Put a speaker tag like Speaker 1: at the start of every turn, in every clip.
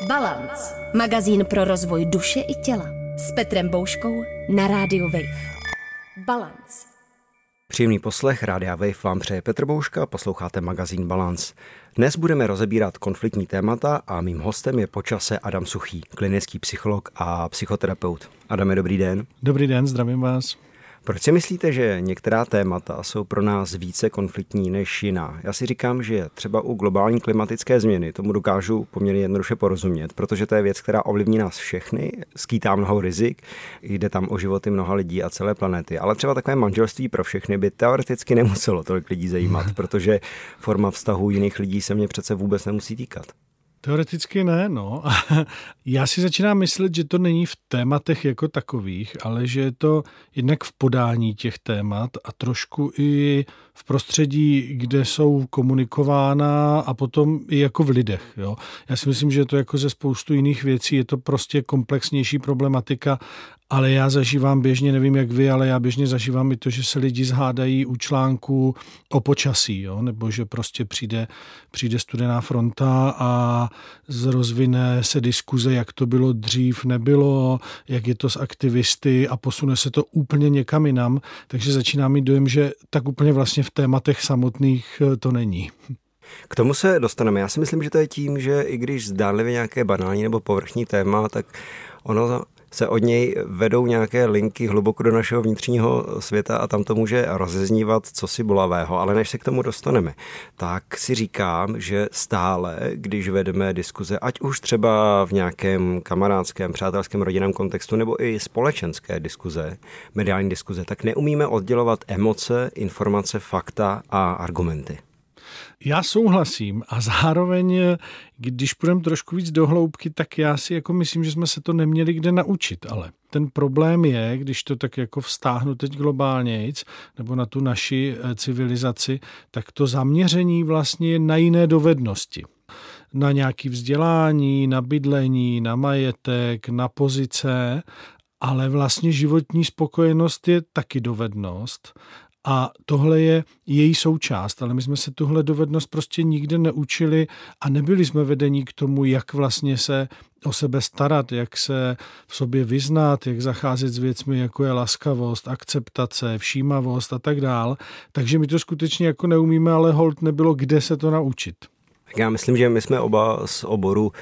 Speaker 1: Balance. Magazín pro rozvoj duše i těla. S Petrem Bouškou na rádiu Wave. Balance.
Speaker 2: Příjemný poslech Rádia Wave vám přeje Petr Bouška, posloucháte magazín Balance. Dnes budeme rozebírat konfliktní témata a mým hostem je počase Adam Suchý, klinický psycholog a psychoterapeut. Adame, dobrý den.
Speaker 3: Dobrý den, zdravím vás.
Speaker 2: Proč si myslíte, že některá témata jsou pro nás více konfliktní než jiná? Já si říkám, že třeba u globální klimatické změny tomu dokážu poměrně jednoduše porozumět, protože to je věc, která ovlivní nás všechny, skýtá mnoho rizik, jde tam o životy mnoha lidí a celé planety. Ale třeba takové manželství pro všechny by teoreticky nemuselo tolik lidí zajímat, protože forma vztahu jiných lidí se mě přece vůbec nemusí týkat.
Speaker 3: Teoreticky ne, no. Já si začínám myslet, že to není v tématech jako takových, ale že je to jednak v podání těch témat a trošku i v prostředí, kde jsou komunikována a potom i jako v lidech. Jo. Já si myslím, že to jako ze spoustu jiných věcí je to prostě komplexnější problematika ale já zažívám běžně, nevím jak vy, ale já běžně zažívám i to, že se lidi zhádají u článku o počasí, jo? nebo že prostě přijde, přijde studená fronta a rozvine se diskuze, jak to bylo dřív, nebylo, jak je to s aktivisty a posune se to úplně někam jinam, takže začíná mít dojem, že tak úplně vlastně v tématech samotných eh, to není.
Speaker 2: K tomu se dostaneme. Já si myslím, že to je tím, že i když zdánlivě nějaké banální nebo povrchní téma, tak ono se od něj vedou nějaké linky hluboko do našeho vnitřního světa a tam to může rozeznívat co si bolavého. Ale než se k tomu dostaneme, tak si říkám, že stále, když vedeme diskuze, ať už třeba v nějakém kamarádském, přátelském, rodinném kontextu nebo i společenské diskuze, mediální diskuze, tak neumíme oddělovat emoce, informace, fakta a argumenty.
Speaker 3: Já souhlasím a zároveň, když půjdeme trošku víc do hloubky, tak já si jako myslím, že jsme se to neměli kde naučit, ale ten problém je, když to tak jako vstáhnu teď globálně, nebo na tu naši eh, civilizaci, tak to zaměření vlastně je na jiné dovednosti. Na nějaké vzdělání, na bydlení, na majetek, na pozice, ale vlastně životní spokojenost je taky dovednost a tohle je její součást, ale my jsme se tuhle dovednost prostě nikde neučili a nebyli jsme vedení k tomu, jak vlastně se o sebe starat, jak se v sobě vyznat, jak zacházet s věcmi, jako je laskavost, akceptace, všímavost a tak dál. Takže my to skutečně jako neumíme, ale hold nebylo kde se to naučit.
Speaker 2: Já myslím, že my jsme oba z oboru,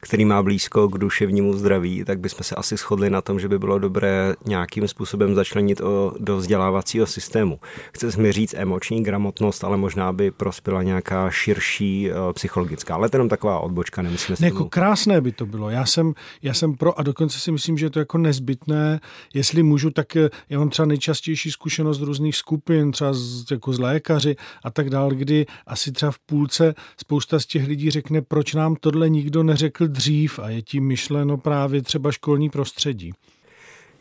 Speaker 2: který má blízko k duševnímu zdraví, tak bychom se asi shodli na tom, že by bylo dobré nějakým způsobem začlenit o, do vzdělávacího systému. Chce mi říct emoční gramotnost, ale možná by prospěla nějaká širší uh, psychologická. Ale to jenom taková odbočka, nemusíme
Speaker 3: ne, jako krásné by to bylo. Já jsem, já jsem pro a dokonce si myslím, že je to jako nezbytné. Jestli můžu, tak eh, já mám třeba nejčastější zkušenost z různých skupin, třeba z, jako z lékaři a tak dál, kdy asi třeba v půlce spousta z těch lidí řekne, proč nám tohle nikdo neřekl dřív a je tím myšleno právě třeba školní prostředí.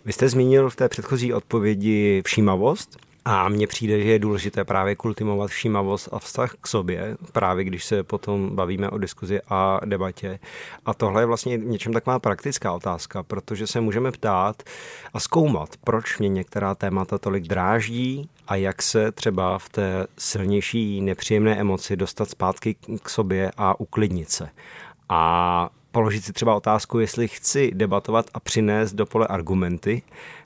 Speaker 2: Vy jste zmínil v té předchozí odpovědi všímavost. A mně přijde, že je důležité právě kultivovat všímavost a vztah k sobě, právě když se potom bavíme o diskuzi a debatě. A tohle je vlastně něčem taková praktická otázka, protože se můžeme ptát a zkoumat, proč mě některá témata tolik dráždí a jak se třeba v té silnější nepříjemné emoci dostat zpátky k sobě a uklidnit se. A položit si třeba otázku, jestli chci debatovat a přinést do pole argumenty,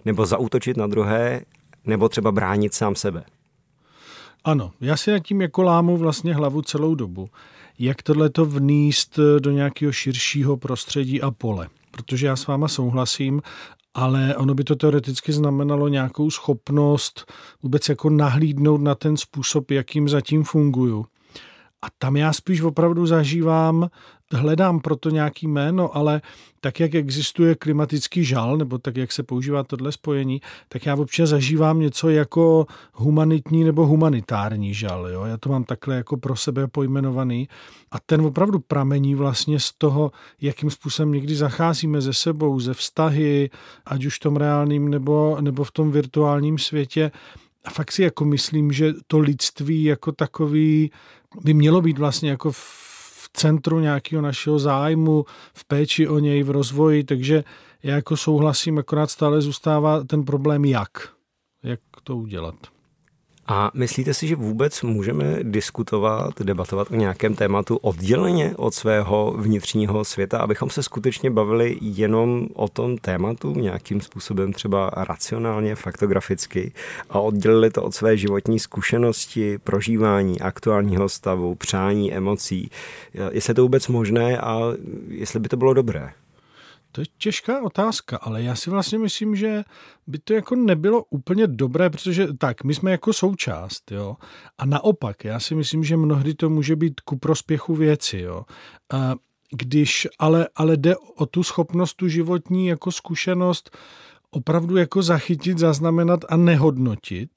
Speaker 2: nebo zaútočit na druhé nebo třeba bránit sám sebe.
Speaker 3: Ano, já si nad tím jako lámu vlastně hlavu celou dobu. Jak tohleto vníst do nějakého širšího prostředí a pole. Protože já s váma souhlasím, ale ono by to teoreticky znamenalo nějakou schopnost vůbec jako nahlídnout na ten způsob, jakým zatím funguju. A tam já spíš opravdu zažívám hledám proto nějaký jméno, ale tak, jak existuje klimatický žal, nebo tak, jak se používá tohle spojení, tak já občas zažívám něco jako humanitní nebo humanitární žal. Jo? Já to mám takhle jako pro sebe pojmenovaný. A ten opravdu pramení vlastně z toho, jakým způsobem někdy zacházíme ze sebou, ze vztahy, ať už v tom reálným nebo, nebo v tom virtuálním světě. A fakt si jako myslím, že to lidství jako takový by mělo být vlastně jako v centru nějakého našeho zájmu, v péči o něj, v rozvoji, takže já jako souhlasím, akorát stále zůstává ten problém jak. Jak to udělat.
Speaker 2: A myslíte si, že vůbec můžeme diskutovat, debatovat o nějakém tématu odděleně od svého vnitřního světa, abychom se skutečně bavili jenom o tom tématu nějakým způsobem třeba racionálně, faktograficky a oddělili to od své životní zkušenosti, prožívání aktuálního stavu, přání, emocí. Jestli je to vůbec možné a jestli by to bylo dobré?
Speaker 3: To je těžká otázka, ale já si vlastně myslím, že by to jako nebylo úplně dobré, protože tak, my jsme jako součást, jo. A naopak, já si myslím, že mnohdy to může být ku prospěchu věci, jo. Když, ale, ale jde o tu schopnost, tu životní jako zkušenost opravdu jako zachytit, zaznamenat a nehodnotit,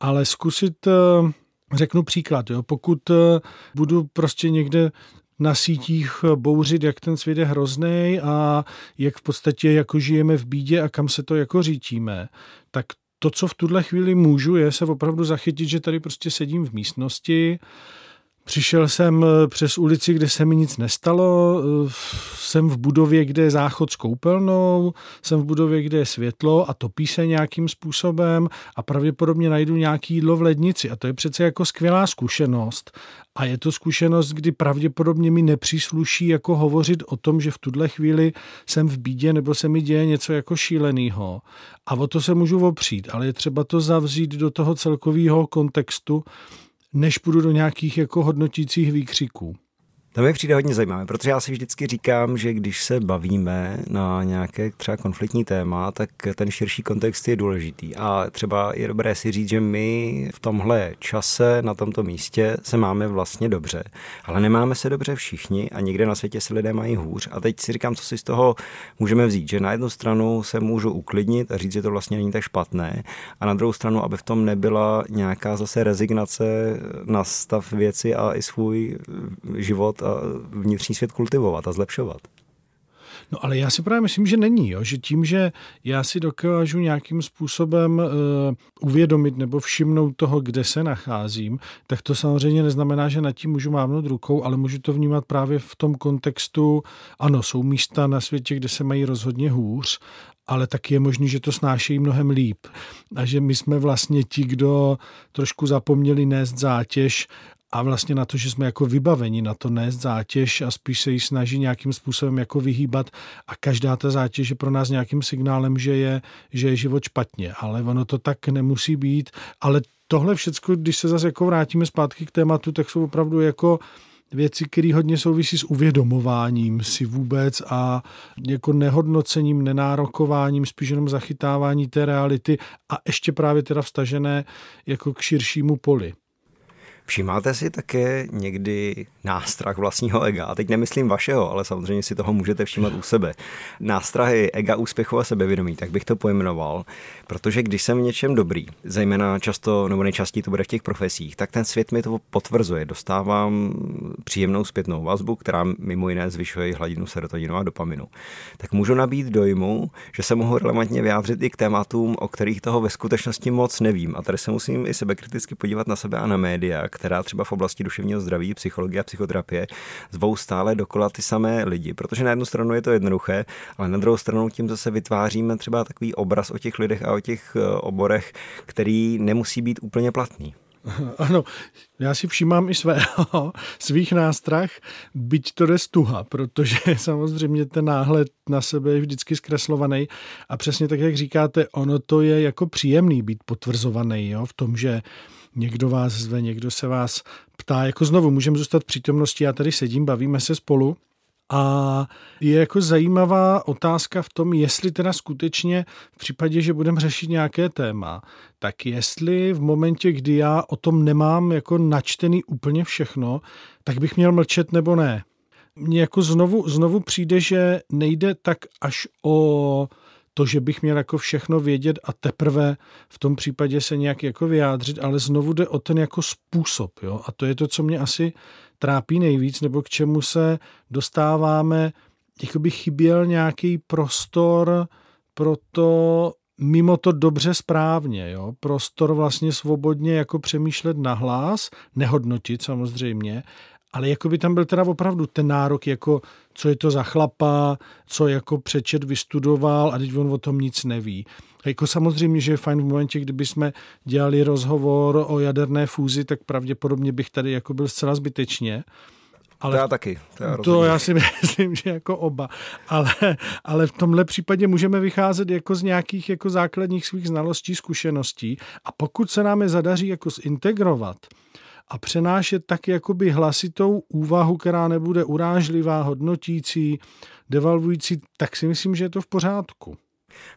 Speaker 3: ale zkusit eh, Řeknu příklad, jo. pokud eh, budu prostě někde na sítích bouřit, jak ten svět je hrozný a jak v podstatě jako žijeme v bídě a kam se to jako řítíme, tak to, co v tuhle chvíli můžu, je se opravdu zachytit, že tady prostě sedím v místnosti, Přišel jsem eh, přes ulici, kde se mi nic nestalo, eh, jsem v budově, kde je záchod s koupelnou, jsem v budově, kde je světlo a topí se nějakým způsobem a pravděpodobně najdu nějaký jídlo v lednici. A to je přece jako skvělá zkušenost. A je to zkušenost, kdy pravděpodobně mi nepřísluší jako hovořit o tom, že v tuhle chvíli jsem v bídě nebo se mi děje něco jako šíleného. A o to se můžu opřít, ale je třeba to zavřít do toho celkového kontextu, než půjdu do nějakých jako hodnotících výkřiků.
Speaker 2: To mi přijde hodně zajímavé, protože já si vždycky říkám, že když se bavíme na nějaké třeba konfliktní téma, tak ten širší kontext je důležitý. A třeba je dobré si říct, že my v tomhle čase, na tomto místě se máme vlastně dobře, ale nemáme se dobře všichni a někde na světě se lidé mají hůř. A teď si říkám, co si z toho můžeme vzít, že na jednu stranu se můžu uklidnit a říct, že to vlastně není tak špatné, a na druhou stranu, aby v tom nebyla nějaká zase rezignace na stav věci a i svůj život a vnitřní svět kultivovat a zlepšovat.
Speaker 3: No ale já si právě myslím, že není, jo? že tím, že já si dokážu nějakým způsobem uh, uvědomit nebo všimnout toho, kde se nacházím, tak to samozřejmě neznamená, že nad tím můžu mávnout rukou, ale můžu to vnímat právě v tom kontextu, ano, jsou místa na světě, kde se mají rozhodně hůř, ale taky je možný, že to snášejí mnohem líp. A že my jsme vlastně ti, kdo trošku zapomněli nést zátěž a vlastně na to, že jsme jako vybaveni na to nést zátěž a spíš se jí snaží nějakým způsobem jako vyhýbat a každá ta zátěž je pro nás nějakým signálem, že je, že je život špatně, ale ono to tak nemusí být, ale tohle všechno, když se zase jako vrátíme zpátky k tématu, tak jsou opravdu jako věci, které hodně souvisí s uvědomováním si vůbec a jako nehodnocením, nenárokováním, spíš jenom zachytávání té reality a ještě právě teda vstažené jako k širšímu poli.
Speaker 2: Všimáte si také někdy nástrah vlastního ega? A teď nemyslím vašeho, ale samozřejmě si toho můžete všímat u sebe. Nástrahy ega, úspěchu a sebevědomí, tak bych to pojmenoval, protože když jsem v něčem dobrý, zejména často nebo nejčastěji to bude v těch profesích, tak ten svět mi to potvrzuje. Dostávám příjemnou zpětnou vazbu, která mimo jiné zvyšuje hladinu serotoninu a dopaminu. Tak můžu nabít dojmu, že se mohu relevantně vyjádřit i k tématům, o kterých toho ve skutečnosti moc nevím. A tady se musím i sebekriticky podívat na sebe a na média, která třeba v oblasti duševního zdraví, psychologie a psychoterapie zvou stále dokola ty samé lidi, protože na jednu stranu je to jednoduché, ale na druhou stranu tím zase vytváříme třeba takový obraz o těch lidech a o těch eh, oborech, který nemusí být úplně platný.
Speaker 3: Ano, já si všímám i svého, svých nástrah, byť to jde stuha, protože samozřejmě ten náhled na sebe je vždycky zkreslovaný a přesně tak, jak říkáte, ono to je jako příjemný být potvrzovaný jo, v tom, že někdo vás zve, někdo se vás ptá, jako znovu můžeme zůstat přítomnosti, já tady sedím, bavíme se spolu a je jako zajímavá otázka v tom, jestli teda skutečně v případě, že budeme řešit nějaké téma, tak jestli v momentě, kdy já o tom nemám jako načtený úplně všechno, tak bych měl mlčet nebo ne. Mně jako znovu, znovu přijde, že nejde tak až o to, že bych měl jako všechno vědět a teprve v tom případě se nějak jako vyjádřit, ale znovu jde o ten jako způsob, jo? A to je to, co mě asi trápí nejvíc, nebo k čemu se dostáváme, jako by chyběl nějaký prostor pro to mimo to dobře správně, jo? prostor vlastně svobodně jako přemýšlet na hlas, nehodnotit samozřejmě, ale jako by tam byl teda opravdu ten nárok, jako co je to za chlapa, co jako přečet vystudoval a teď on o tom nic neví. Jako samozřejmě, že je fajn v momentě, kdyby jsme dělali rozhovor o jaderné fúzi, tak pravděpodobně bych tady jako byl zcela zbytečně.
Speaker 2: Ale to já taky.
Speaker 3: To já, to já si myslím, že jako oba. Ale, ale v tomhle případě můžeme vycházet jako z nějakých jako základních svých znalostí, zkušeností a pokud se nám je zadaří jako zintegrovat, a přenášet tak jakoby hlasitou úvahu, která nebude urážlivá, hodnotící, devalvující, tak si myslím, že je to v pořádku.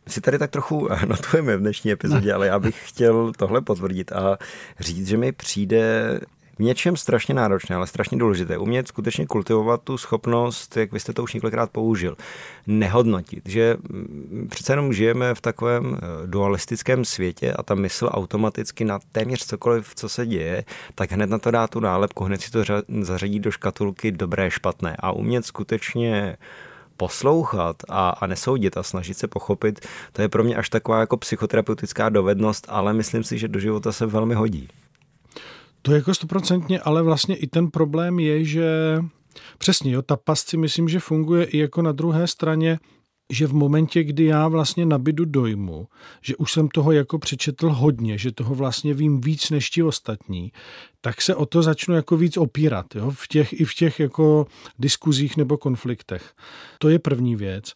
Speaker 2: My si tady tak trochu notujeme v dnešní epizodě, ale já bych chtěl tohle potvrdit a říct, že mi přijde v něčem strašně náročné, ale strašně důležité. Umět skutečně kultivovat tu schopnost, jak vy jste to už několikrát použil, nehodnotit, že mm, přece jenom žijeme v takovém eh, dualistickém světě a ta mysl automaticky na téměř cokoliv, co se děje, tak hned na to dá tu nálepku, hned si to zařadí do škatulky dobré, špatné a umět skutečně poslouchat a, a nesoudit a snažit se pochopit, to je pro mě až taková jako psychoterapeutická dovednost, ale myslím si, že do života se velmi hodí.
Speaker 3: To jako stoprocentně, ale vlastně i ten problém je, že přesně, jo, ta past si myslím, že funguje i jako na druhé straně, že v momentě, kdy já vlastně nabidu dojmu, že už jsem toho jako přečetl hodně, že toho vlastně vím víc než ti ostatní, tak se o to začnu jako víc opírat, jo, v těch, i v těch jako diskuzích nebo konfliktech. To je první věc.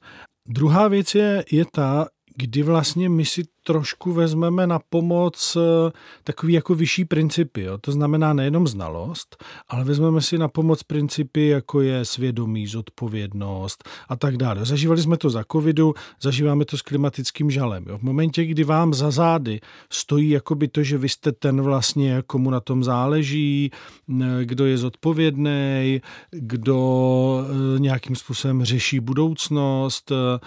Speaker 3: Druhá věc je, je ta, kdy vlastně my si trošku vezmeme na pomoc eh, takový jako vyšší principy. Jo. To znamená nejenom znalost, ale vezmeme si na pomoc principy, jako je svědomí, zodpovědnost a tak dále. Zažívali jsme to za covidu, zažíváme to s klimatickým žalem. Jo. V momentě, kdy vám za zády stojí jakoby to, že vy jste ten vlastně, komu na tom záleží, kdo je zodpovědný, kdo eh, nějakým způsobem řeší budoucnost, eh,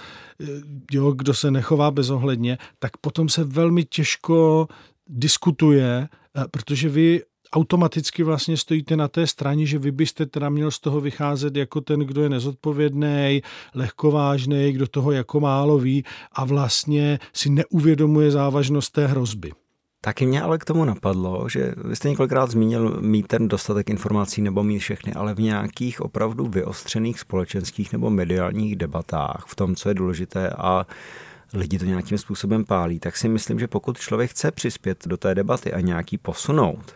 Speaker 3: jo, kdo se nechová bezohledně, tak potom se velmi těžko diskutuje, eh, protože vy automaticky vlastně stojíte na té straně, že vy byste teda měl z toho vycházet jako ten, kdo je nezodpovědný, lehkovážný, kdo toho jako málo ví a vlastně si neuvědomuje závažnost té hrozby.
Speaker 2: Taky mě ale k tomu napadlo, že vy jste několikrát zmínil mít ten dostatek informací nebo mít všechny, ale v nějakých opravdu vyostřených společenských nebo mediálních debatách v tom, co je důležité a lidi to nějakým způsobem pálí, tak si myslím, že pokud člověk chce přispět do té debaty a nějaký posunout,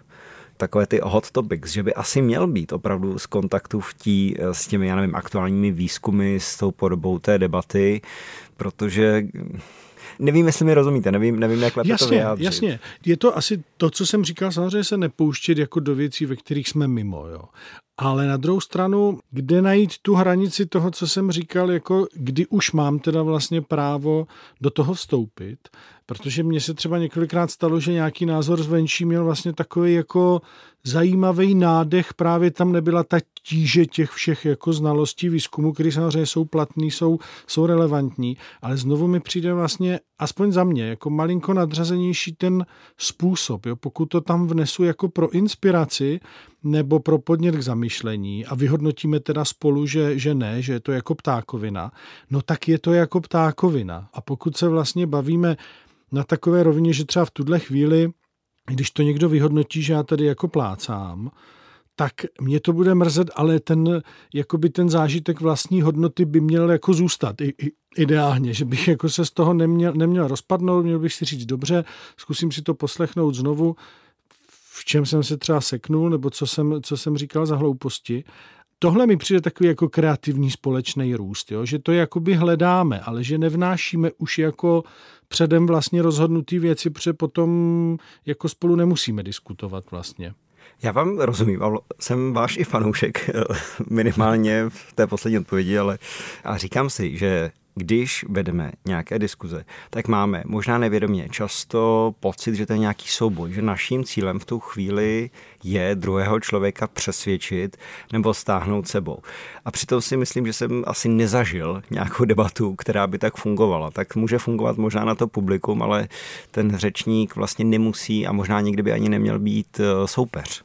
Speaker 2: takové ty hot topics, že by asi měl být opravdu z kontaktu v tí s těmi, já nevím, aktuálními výzkumy, s tou podobou té debaty, protože nevím, jestli mi rozumíte, nevím, nevím jak lépe
Speaker 3: jasně,
Speaker 2: to vyjádřit.
Speaker 3: Jasně, je to asi to, co jsem říkal, samozřejmě se nepouštět jako do věcí, ve kterých jsme mimo, jo. Ale na druhou stranu, kde najít tu hranici toho, co jsem říkal, jako kdy už mám teda vlastně právo do toho vstoupit, protože mně se třeba několikrát stalo, že nějaký názor zvenčí měl vlastně takový jako zajímavý nádech, právě tam nebyla ta tíže těch všech jako znalostí výzkumu, které samozřejmě jsou platný, jsou, jsou relevantní, ale znovu mi přijde vlastně, aspoň za mě, jako malinko nadřazenější ten způsob, jo? pokud to tam vnesu jako pro inspiraci nebo pro podnět k zamyšlení a vyhodnotíme teda spolu, že, že ne, že je to jako ptákovina, no tak je to jako ptákovina. A pokud se vlastně bavíme na takové rovině, že třeba v tuhle chvíli, když to někdo vyhodnotí, že já tady jako plácám, tak mě to bude mrzet, ale ten, jakoby ten zážitek vlastní hodnoty by měl jako zůstat. I, i, ideálně, že bych jako se z toho neměl, neměl rozpadnout, měl bych si říct dobře, zkusím si to poslechnout znovu, v čem jsem se třeba seknul, nebo co jsem, co jsem říkal za hlouposti. Tohle mi přijde takový jako kreativní společný růst, jo? že to jakoby hledáme, ale že nevnášíme už jako předem vlastně rozhodnutý věci, protože potom jako spolu nemusíme diskutovat vlastně.
Speaker 2: Já vám rozumím, jsem váš i fanoušek, minimálně v té poslední odpovědi, ale a říkám si, že když vedeme nějaké diskuze, tak máme možná nevědomě často pocit, že to je nějaký souboj, že naším cílem v tu chvíli je druhého člověka přesvědčit nebo stáhnout sebou. A přitom si myslím, že jsem asi nezažil nějakou debatu, která by tak fungovala. Tak může fungovat možná na to publikum, ale ten řečník vlastně nemusí a možná nikdy by ani neměl být eh, soupeř.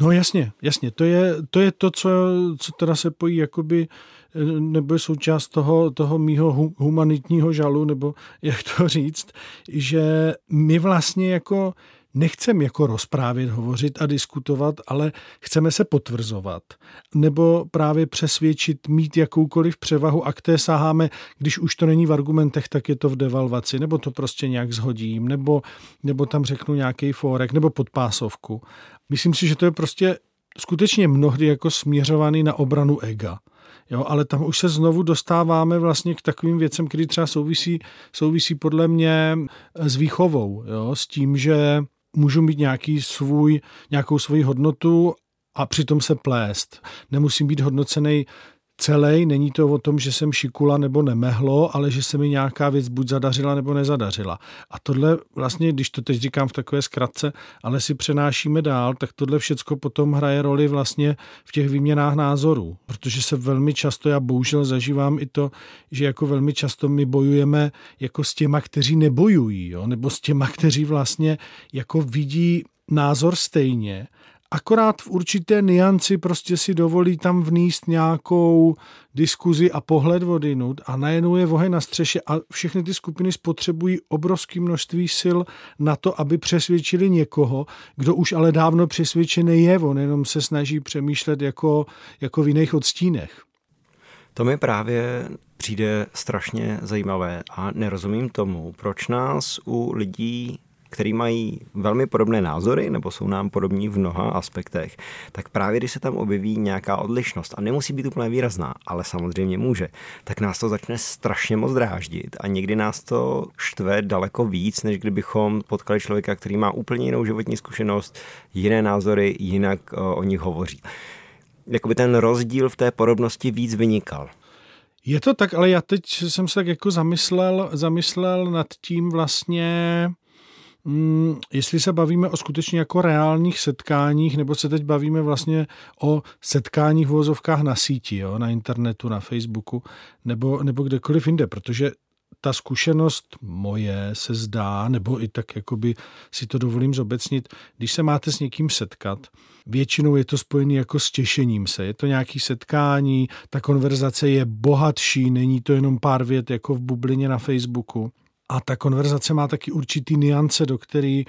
Speaker 3: No jasně, jasně, to je to, je to co, co teda se pojí jakoby nebo je součást toho, toho mýho humanitního žalu, nebo jak to říct, že my vlastně jako nechceme jako rozprávět, hovořit a diskutovat, ale chceme se potvrzovat. Nebo právě přesvědčit, mít jakoukoliv převahu a k té saháme, když už to není v argumentech, tak je to v devalvaci, nebo to prostě nějak zhodím, nebo, nebo tam řeknu nějaký fórek, nebo podpásovku. Myslím si, že to je prostě skutečně mnohdy jako směřovaný na obranu ega. Jo, ale tam už se znovu dostáváme vlastně k takovým věcem, který třeba souvisí, souvisí podle mě s výchovou, jo, s tím, že můžu mít nějaký svůj, nějakou svoji hodnotu a přitom se plést. Nemusím být hodnocený celý. Není to o tom, že jsem šikula nebo nemehlo, ale že se mi nějaká věc buď zadařila nebo nezadařila. A tohle vlastně, když to teď říkám v takové zkratce, ale si přenášíme dál, tak tohle všecko potom hraje roli vlastně v těch výměnách názorů. Protože se velmi často, já bohužel zažívám i to, že jako velmi často my bojujeme jako s těma, kteří nebojují, jo? nebo s těma, kteří vlastně jako vidí názor stejně akorát v určité nianci prostě si dovolí tam vníst nějakou diskuzi a pohled vodinut a najednou je oheň na střeše a všechny ty skupiny spotřebují obrovské množství sil na to, aby přesvědčili někoho, kdo už ale dávno přesvědčený je, on jenom se snaží přemýšlet jako, jako v jiných odstínech.
Speaker 2: To mi právě přijde strašně zajímavé a nerozumím tomu, proč nás u lidí který mají velmi podobné názory nebo jsou nám podobní v mnoha aspektech, tak právě když se tam objeví nějaká odlišnost, a nemusí být úplně výrazná, ale samozřejmě může, tak nás to začne strašně moc dráždit a někdy nás to štve daleko víc, než kdybychom potkali člověka, který má úplně jinou životní zkušenost, jiné názory, jinak eh, o nich hovoří. Jakoby ten rozdíl v té podobnosti víc vynikal.
Speaker 3: Je to tak, ale já teď jsem se tak jako zamyslel, zamyslel nad tím vlastně, Mm, jestli se bavíme o skutečně jako reálních setkáních, nebo se teď bavíme vlastně o setkáních v vozovkách na síti, jo, na internetu, na Facebooku, nebo, nebo kdekoliv jinde, protože ta zkušenost moje se zdá, nebo i tak jakoby si to dovolím zobecnit, když se máte s někým setkat, většinou je to spojené jako s těšením se. Je to nějaký setkání, ta konverzace je bohatší, není to jenom pár vět jako v bublině na Facebooku. A ta konverzace má taky určitý niance, do, který,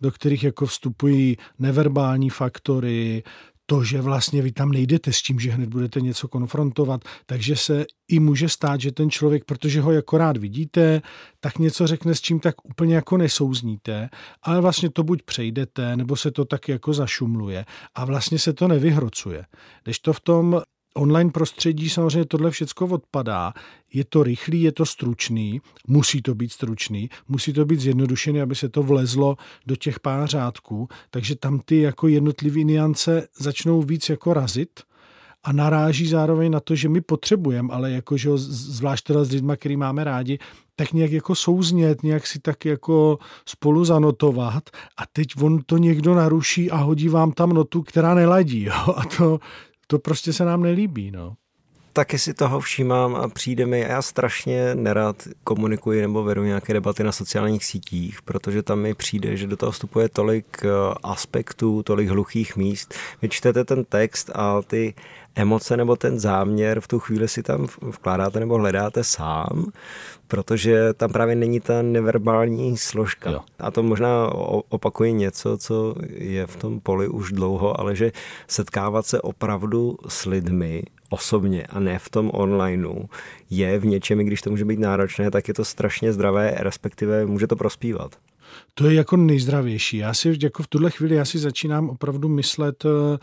Speaker 3: do kterých jako vstupují neverbální faktory, to, že vlastně vy tam nejdete s tím, že hned budete něco konfrontovat, takže se i může stát, že ten člověk, protože ho jako rád vidíte, tak něco řekne s čím tak úplně jako nesouzníte, ale vlastně to buď přejdete, nebo se to tak jako zašumluje a vlastně se to nevyhrocuje. Když to v tom online prostředí samozřejmě tohle všecko odpadá. Je to rychlý, je to stručný, musí to být stručný, musí to být zjednodušený, aby se to vlezlo do těch pár řádků, takže tam ty jako jednotlivý niance začnou víc jako razit a naráží zároveň na to, že my potřebujeme, ale jakože zvlášť teda s lidmi, který máme rádi, tak nějak jako souznět, nějak si tak jako spolu zanotovat a teď on to někdo naruší a hodí vám tam notu, která neladí. Jo? A to, to prostě se nám nelíbí, no.
Speaker 2: Taky si toho všímám a přijde mi, já strašně nerad komunikuji nebo vedu nějaké debaty na sociálních sítích, protože tam mi přijde, že do toho vstupuje tolik eh, aspektů, tolik hluchých míst. Vy čtete ten text a ty emoce nebo ten záměr v tu chvíli si tam vkládáte nebo hledáte sám, protože tam právě není ta neverbální složka. Jo. A to možná opakuje něco, co je v tom poli už dlouho, ale že setkávat se opravdu s lidmi osobně a ne v tom onlineu je v něčem, když to může být náročné, tak je to strašně zdravé, respektive může to prospívat.
Speaker 3: To je jako nejzdravější. Já si jako v tuhle chvíli já si začínám opravdu myslet, eh,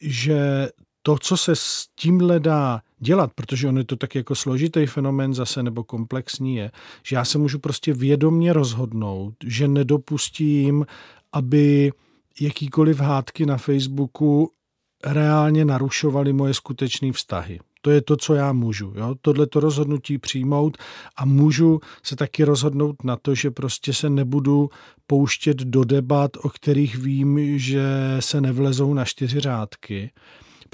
Speaker 3: že to, co se s tímhle dá dělat, protože on je to tak jako složitý fenomen zase nebo komplexní je, že já se můžu prostě vědomně rozhodnout, že nedopustím, aby jakýkoliv hádky na Facebooku reálně narušovaly moje skutečné vztahy. To je to, co já můžu. Jo? Tohle to rozhodnutí přijmout a můžu se taky rozhodnout na to, že prostě se nebudu pouštět do debat, o kterých vím, že se nevlezou na čtyři řádky,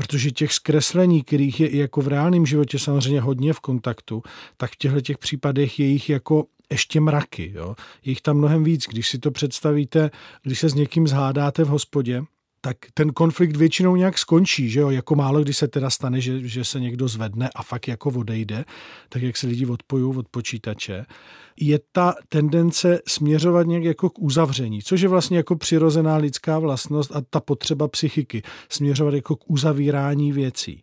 Speaker 3: protože těch zkreslení, kterých je i jako v reálném životě samozřejmě hodně v kontaktu, tak v těchto těch případech je jich jako ještě mraky. Jo? Je jich tam mnohem víc. Když si to představíte, když se s někým zhádáte v hospodě, tak ten konflikt většinou nějak skončí, že jo, jako málo kdy se teda stane, že, že se někdo zvedne a fakt jako odejde, tak jak se lidi odpojují od počítače, je ta tendence směřovat nějak jako k uzavření, což je vlastně jako přirozená lidská vlastnost a ta potřeba psychiky, směřovat jako k uzavírání věcí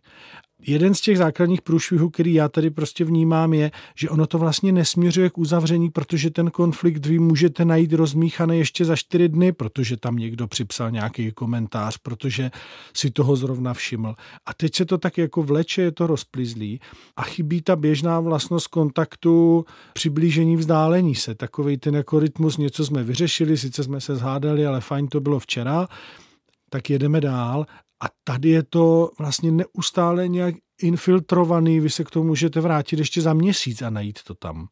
Speaker 3: jeden z těch základních průšvihů, který já tady prostě vnímám, je, že ono to vlastně nesměřuje k uzavření, protože ten konflikt vy můžete najít rozmíchaný ještě za čtyři dny, protože tam někdo připsal nějaký komentář, protože si toho zrovna všiml. A teď se to tak jako vleče, je to rozplizlý a chybí ta běžná vlastnost kontaktu, přiblížení, vzdálení se. Takový ten jako rytmus, něco jsme vyřešili, sice jsme se zhádali, ale fajn to bylo včera, tak jedeme dál a tady je to vlastně neustále nějak infiltrovaný, vy se k tomu můžete vrátit ještě za měsíc a najít to tam.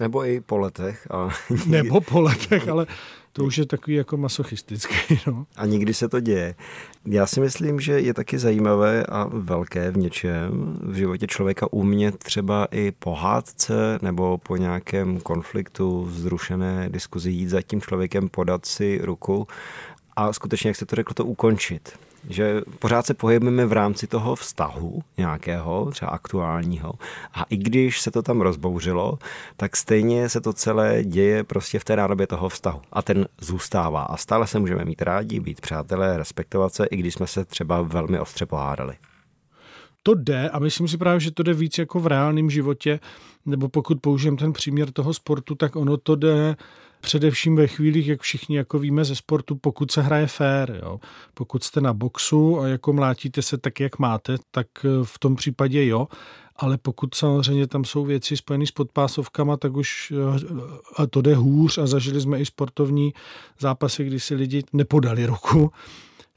Speaker 2: Nebo i po letech. A...
Speaker 3: Nebo po letech, ale to už je takový jako masochistický. No.
Speaker 2: A nikdy se to děje. Já si myslím, že je taky zajímavé a velké v něčem v životě člověka umět třeba i po hádce nebo po nějakém konfliktu, vzrušené diskuzi jít za tím člověkem, podat si ruku a skutečně, jak se to řekl, to ukončit že pořád se pohybujeme v rámci toho vztahu nějakého, třeba aktuálního. A i když se to tam rozbouřilo, tak stejně se to celé děje prostě v té nádobě toho vztahu. A ten zůstává. A stále se můžeme mít rádi, být přátelé, respektovat se, i když jsme se třeba velmi ostře pohádali
Speaker 3: to jde a myslím si právě, že to jde víc jako v reálném životě, nebo pokud použijem ten příměr toho sportu, tak ono to jde především ve chvílích, jak všichni jako víme ze sportu, pokud se hraje fair. Jo. Pokud jste na boxu a jako mlátíte se tak, jak máte, tak eh, v tom případě jo, ale pokud samozřejmě tam jsou věci spojené s podpásovkama, tak už eh, a to jde hůř a zažili jsme i sportovní zápasy, kdy si lidi nepodali ruku.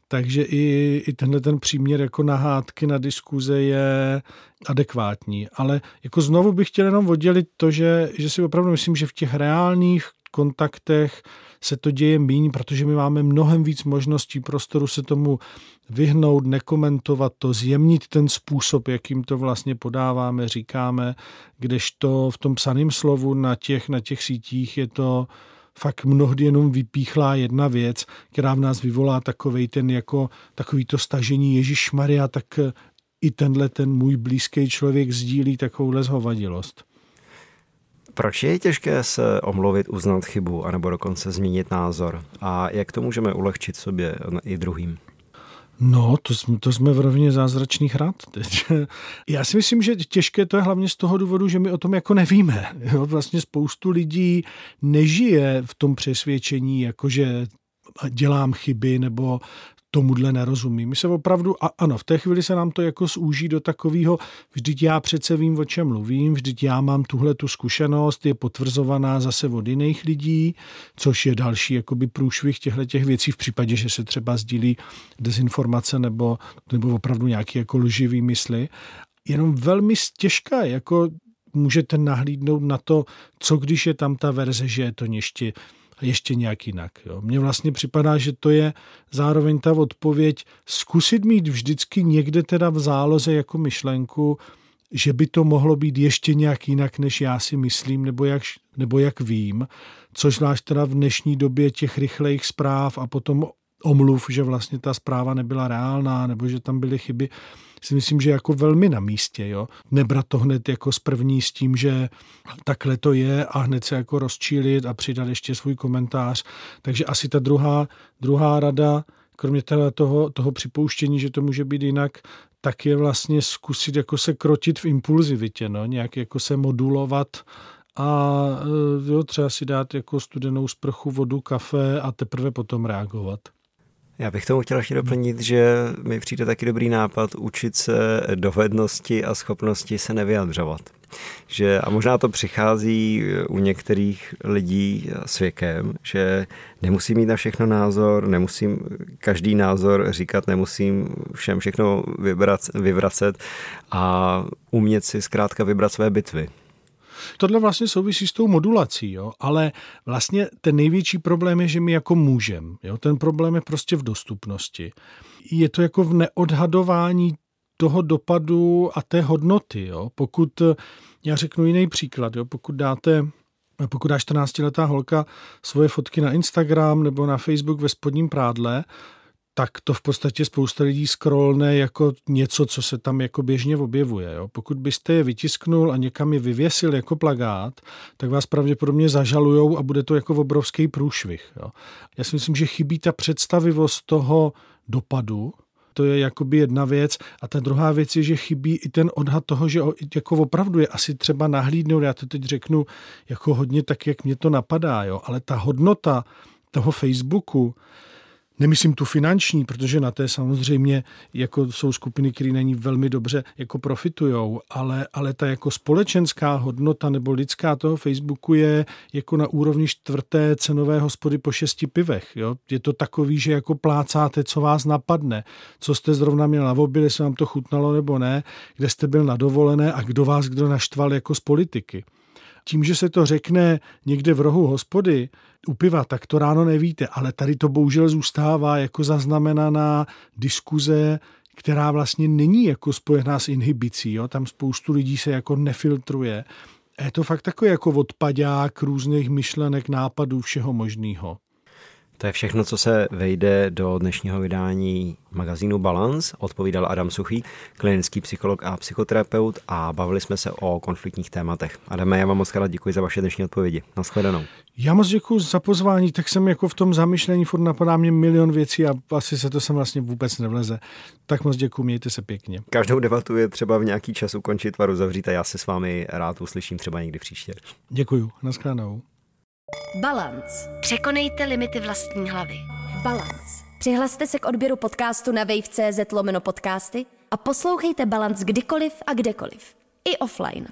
Speaker 3: Takže i, i tenhle ten příměr jako nahádky na diskuze je adekvátní. Ale jako znovu bych chtěl jenom oddělit to, že, že si opravdu myslím, že v těch reálných kontaktech se to děje míň, protože my máme mnohem víc možností prostoru se tomu vyhnout, nekomentovat to, zjemnit ten způsob, jakým to vlastně podáváme, říkáme, kdežto v tom psaném slovu na těch, na těch sítích je to fakt mnohdy jenom vypíchlá jedna věc, která v nás vyvolá takovej ten jako takový to stažení Ježíš Maria, tak i tenhle ten můj blízký člověk sdílí takovouhle zhovadilost.
Speaker 2: Proč je těžké se omluvit, uznat chybu, anebo dokonce změnit názor? A jak to můžeme ulehčit sobě i druhým?
Speaker 3: No, to jsme, to jsme v rovně zázračných rad teď. Já si myslím, že těžké to je hlavně z toho důvodu, že my o tom jako nevíme. Jo, vlastně spoustu lidí nežije v tom přesvědčení, jakože dělám chyby nebo tomuhle nerozumí. My se opravdu, a ano, v té chvíli se nám to jako zúží do takového, vždyť já přece vím, o čem mluvím, vždyť já mám tuhle tu zkušenost, je potvrzovaná zase od jiných lidí, což je další jakoby průšvih těchto těch věcí v případě, že se třeba sdílí dezinformace nebo, nebo opravdu nějaké jako lživý mysli. Jenom velmi těžká, jako můžete nahlídnout na to, co když je tam ta verze, že je to ještě ještě nějak jinak. Jo. Mně vlastně připadá, že to je zároveň ta odpověď zkusit mít vždycky někde teda v záloze jako myšlenku, že by to mohlo být ještě nějak jinak, než já si myslím, nebo jak, nebo jak vím, což zvlášť teda v dnešní době těch rychlejch zpráv a potom omluv, že vlastně ta zpráva nebyla reálná, nebo že tam byly chyby, si myslím, že jako velmi na místě. Jo? Nebrat to hned jako z první s tím, že takhle to je a hned se jako rozčílit a přidat ještě svůj komentář. Takže asi ta druhá, druhá rada, kromě teda toho, toho připouštění, že to může být jinak, tak je vlastně zkusit jako se krotit v impulzivitě, no? nějak jako se modulovat a e, jo, třeba si dát jako studenou sprchu, vodu, kafe a teprve potom reagovat.
Speaker 2: Já bych tomu chtěl ještě doplnit, že mi přijde taky dobrý nápad učit se dovednosti a schopnosti se nevyjadřovat. Že, a možná to přichází u některých lidí s věkem, že nemusím mít na všechno názor, nemusím každý názor říkat, nemusím všem všechno vybrat, vyvracet a umět si zkrátka vybrat své bitvy.
Speaker 3: Tohle vlastně souvisí s tou modulací, jo? ale vlastně ten největší problém je, že my jako můžem. Jo? Ten problém je prostě v dostupnosti. Je to jako v neodhadování toho dopadu a té hodnoty. Jo? Pokud, já řeknu jiný příklad, jo? pokud dáte pokud dá 14-letá holka svoje fotky na Instagram nebo na Facebook ve spodním prádle, tak to v podstatě spousta lidí scrollne jako něco, co se tam jako běžně objevuje. Jo. Pokud byste je vytisknul a někam je vyvěsil jako plagát, tak vás pravděpodobně zažalujou a bude to jako obrovský průšvih. Jo. Já si myslím, že chybí ta představivost toho dopadu, to je jakoby jedna věc. A ta druhá věc je, že chybí i ten odhad toho, že jako opravdu je asi třeba nahlídnout, já to teď řeknu jako hodně tak, jak mě to napadá, jo, ale ta hodnota toho Facebooku, Nemyslím tu finanční, protože na té samozřejmě jako jsou skupiny, které na ní velmi dobře jako profitujou, ale, ale ta jako společenská hodnota nebo lidská toho Facebooku je jako na úrovni čtvrté cenové hospody po šesti pivech. Jo? Je to takový, že jako plácáte, co vás napadne, co jste zrovna měl na oběd, jestli vám to chutnalo nebo ne, kde jste byl na dovolené a kdo vás kdo naštval jako z politiky tím, že se to řekne někde v rohu hospody u piva, tak to ráno nevíte, ale tady to bohužel zůstává jako zaznamenaná diskuze, která vlastně není jako spojená s inhibicí. Jo? Tam spoustu lidí se jako nefiltruje. Je to fakt takový jako odpadák různých myšlenek, nápadů, všeho možného.
Speaker 2: To je všechno, co se vejde do dnešního vydání magazínu Balance. Odpovídal Adam Suchý, klinický psycholog a psychoterapeut a bavili jsme se o konfliktních tématech. Adame, já vám moc krát děkuji za vaše dnešní odpovědi. Naschledanou.
Speaker 3: Já moc děkuji za pozvání, tak jsem jako v tom zamyšlení, furt napadá mě milion věcí a asi se to sem vlastně vůbec nevleze. Tak moc děkuji, mějte se pěkně.
Speaker 2: Každou debatu je třeba v nějaký čas ukončit, varu zavřít a já se s vámi rád uslyším třeba někdy příště.
Speaker 3: Děkuji, naschledanou.
Speaker 1: Balance. Překonejte limity vlastní hlavy. Balance. Přihlaste se k odběru podcastu na wave.cz lomeno podcasty a poslouchejte Balance kdykoliv a kdekoliv. I offline.